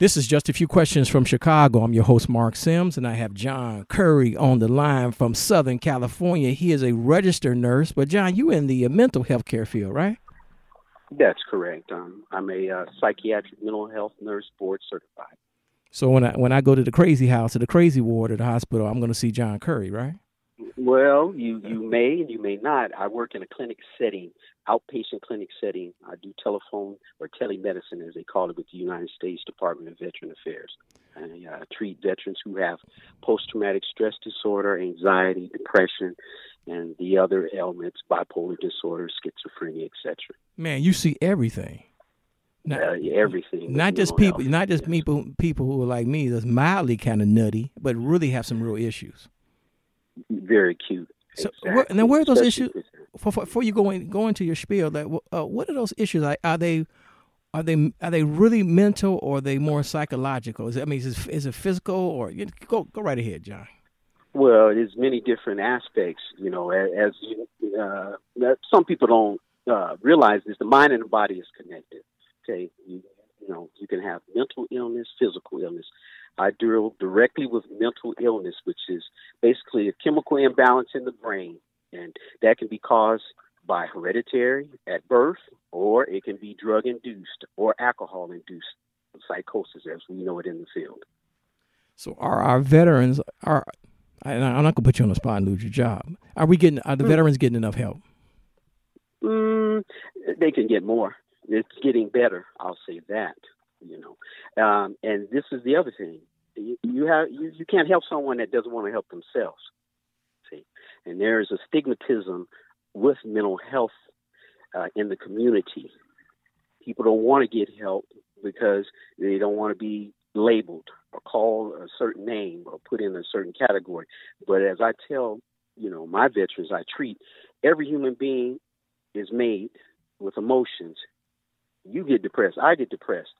This is just a few questions from Chicago. I'm your host, Mark Sims, and I have John Curry on the line from Southern California. He is a registered nurse, but John, you in the uh, mental health care field, right? That's correct. Um, I'm a uh, psychiatric mental health nurse, board certified. So when I when I go to the crazy house or the crazy ward at the hospital, I'm going to see John Curry, right? Well, you you may and you may not. I work in a clinic setting, outpatient clinic setting. I do telephone or telemedicine, as they call it, with the United States Department of Veteran Affairs. I uh, treat veterans who have post-traumatic stress disorder, anxiety, depression, and the other ailments, bipolar disorder, schizophrenia, etc. Man, you see everything. Not, uh, everything. Not just people, not just yes. people, people who are like me, that's mildly kind of nutty, but really have some real issues very cute. So exactly. where, now, where are those issues? Before you go in, go into your spiel, like, uh, what are those issues? Like, are they are they are they really mental or are they more psychological? Is it, I mean, is it, is it physical or you, go go right ahead, John? Well, there's many different aspects. You know, as, you, uh, some people don't uh, realize is the mind and the body is connected. Okay, you, you know, you can have mental illness, physical illness. I deal directly with mental illness, which is basically a chemical imbalance in the brain, and that can be caused by hereditary at birth, or it can be drug induced or alcohol induced psychosis, as we know it in the field. So, are our veterans are? I'm not gonna put you on the spot and lose your job. Are we getting? Are the mm. veterans getting enough help? Mm, they can get more. It's getting better. I'll say that you know. Um, and this is the other thing: you, you have you, you can't help someone that doesn't want to help themselves. See, and there is a stigmatism with mental health uh, in the community. People don't want to get help because they don't want to be labeled or called a certain name or put in a certain category. But as I tell, you know, my veterans I treat, every human being is made with emotions. You get depressed, I get depressed.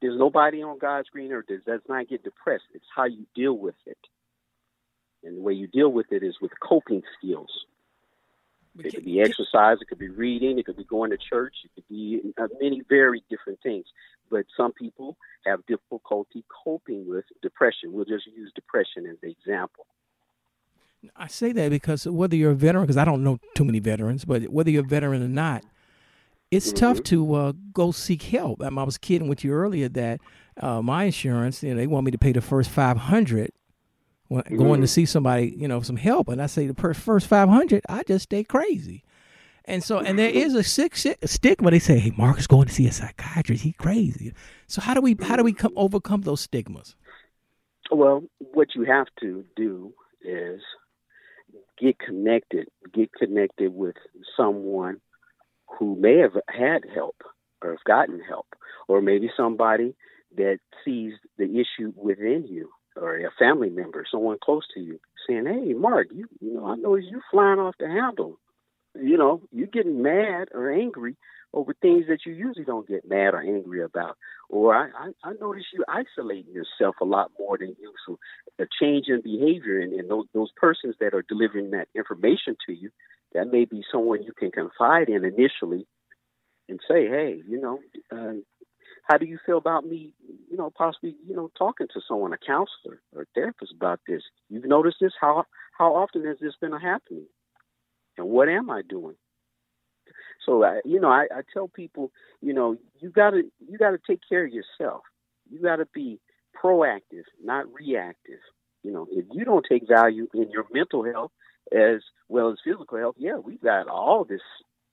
There's nobody on God's green earth that does not get depressed. It's how you deal with it. And the way you deal with it is with coping skills. It could be exercise, it could be reading, it could be going to church, it could be uh, many very different things. But some people have difficulty coping with depression. We'll just use depression as the example. I say that because whether you're a veteran, because I don't know too many veterans, but whether you're a veteran or not, it's mm-hmm. tough to uh, go seek help. I, was kidding with you earlier that uh, my insurance, you know, they want me to pay the first five hundred when mm-hmm. going to mm-hmm. see somebody, you know, some help, and I say the first five hundred, I just stay crazy. And so, and there is a sick, sick stigma. They say, "Hey, Mark is going to see a psychiatrist. He crazy." So how do we how do we come overcome those stigmas? Well, what you have to do is get connected. Get connected with someone who may have had help or have gotten help, or maybe somebody that sees the issue within you or a family member, someone close to you, saying, "Hey, Mark, you you know I noticed you flying off the handle. You know, you're getting mad or angry over things that you usually don't get mad or angry about. Or I, I, I notice you isolating yourself a lot more than you. So a change in behavior and, and those, those persons that are delivering that information to you, that may be someone you can confide in initially and say, hey, you know, uh, how do you feel about me, you know, possibly, you know, talking to someone, a counselor or a therapist about this? You've noticed this? How how often has this been happening? And what am I doing? So you know, I, I tell people, you know, you gotta you gotta take care of yourself. You gotta be proactive, not reactive. You know, if you don't take value in your mental health as well as physical health, yeah, we've got all this,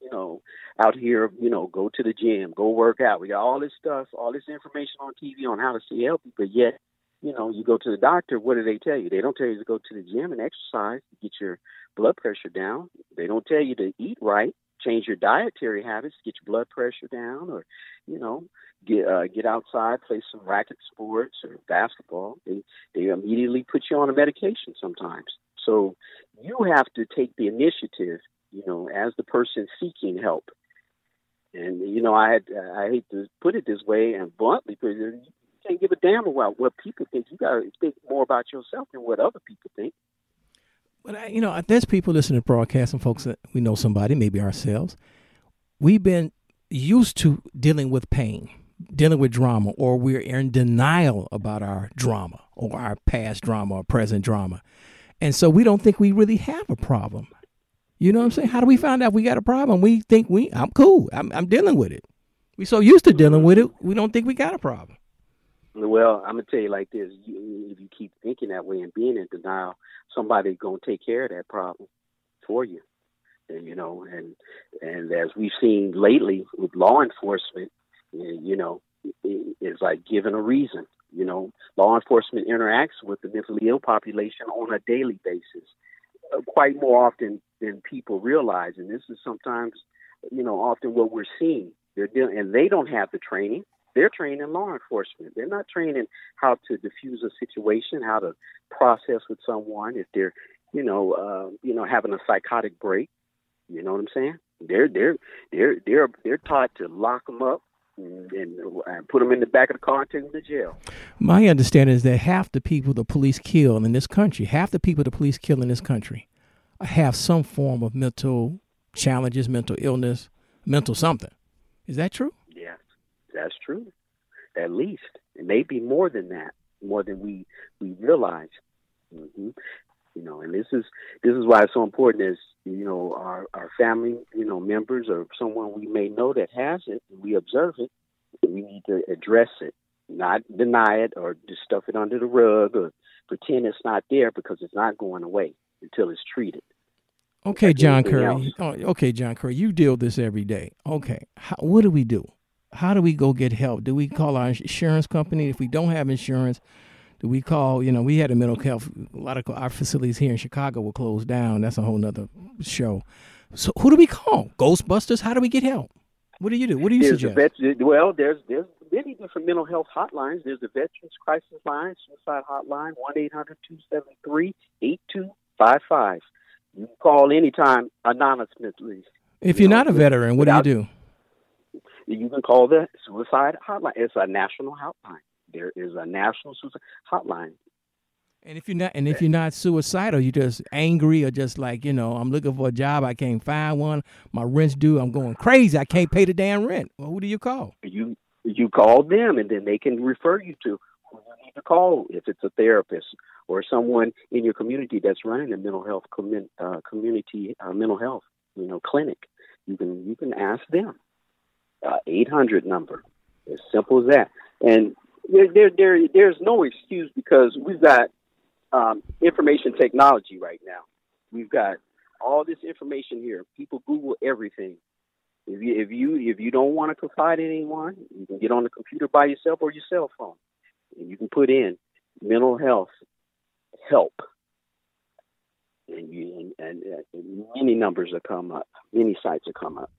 you know, out here, you know, go to the gym, go work out. We got all this stuff, all this information on TV on how to stay healthy, but yet, you know, you go to the doctor, what do they tell you? They don't tell you to go to the gym and exercise to get your blood pressure down. They don't tell you to eat right change your dietary habits, get your blood pressure down, or you know, get uh, get outside, play some racket sports or basketball. They they immediately put you on a medication sometimes. So you have to take the initiative, you know, as the person seeking help. And you know, I had uh, I hate to put it this way and bluntly, but you can't give a damn about what people think. You got to think more about yourself than what other people think. But I, you know, there's people listening to broadcast and folks that we know somebody, maybe ourselves. We've been used to dealing with pain dealing with drama or we're in denial about our drama or our past drama or present drama. And so we don't think we really have a problem. You know what I'm saying? How do we find out we got a problem? We think we I'm cool. I'm I'm dealing with it. We so used to dealing with it, we don't think we got a problem. Well, I'm gonna tell you like this: you, if you keep thinking that way and being in denial, somebody's gonna take care of that problem for you. And you know, and and as we've seen lately with law enforcement, you know, it's like given a reason. You know, law enforcement interacts with the mentally ill population on a daily basis, uh, quite more often than people realize. And this is sometimes, you know, often what we're seeing. They're dealing, and they don't have the training. They're trained in law enforcement. They're not trained in how to diffuse a situation, how to process with someone if they're, you know, uh, you know, having a psychotic break. You know what I'm saying? They're they're they're they're they're taught to lock them up, and, and put them in the back of the car and take them to jail. My understanding is that half the people the police kill in this country, half the people the police kill in this country, have some form of mental challenges, mental illness, mental something. Is that true? Yes, that's true. At least it may be more than that, more than we we realize. Mm-hmm. You know, and this is this is why it's so important. Is you know our our family, you know, members or someone we may know that has it, we observe it. We need to address it, not deny it or just stuff it under the rug or pretend it's not there because it's not going away until it's treated. Okay, like John Curry. Oh, okay, John Curry. You deal with this every day. Okay, How, what do we do? How do we go get help? Do we call our insurance company if we don't have insurance? We call? You know, we had a mental health. A lot of our facilities here in Chicago were closed down. That's a whole nother show. So who do we call? Ghostbusters. How do we get help? What do you do? What do you there's suggest? Vet- well, there's there's many different mental health hotlines. There's the Veterans Crisis Line, Suicide Hotline, 1-800-273-8255. You can call anytime anonymously. If you're not a veteran, what Without, do you do? You can call the Suicide Hotline. It's a national hotline. There is a national suicide hotline. And if you're not, and if you're not suicidal, you're just angry or just like you know, I'm looking for a job, I can't find one. My rent's due, I'm going crazy. I can't pay the damn rent. Well, who do you call? You you call them, and then they can refer you to who you need to call if it's a therapist or someone in your community that's running a mental health commun, uh, community uh, mental health you know clinic. You can you can ask them. Uh, 800 number, as simple as that. And there, there, there, there's no excuse because we've got um, information technology right now. We've got all this information here. People Google everything. If you if you if you don't want to confide in anyone, you can get on the computer by yourself or your cell phone, and you can put in mental health help, and you and, and, and many numbers will come up, many sites will come up.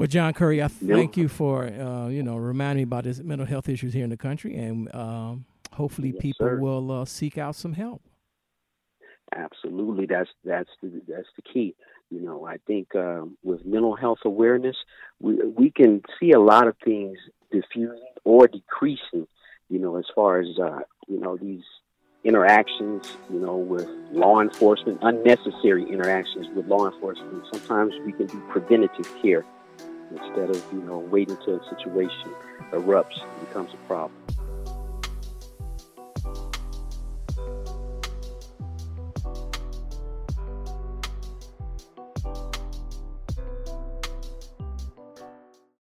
Well, John Curry, I thank you for uh, you know reminding me about this mental health issues here in the country, and um, hopefully yes, people sir. will uh, seek out some help. Absolutely, that's that's the that's the key. You know, I think um, with mental health awareness, we we can see a lot of things diffusing or decreasing. You know, as far as uh, you know these interactions, you know, with law enforcement, unnecessary interactions with law enforcement. Sometimes we can do preventative care instead of you know waiting till a situation erupts and becomes a problem.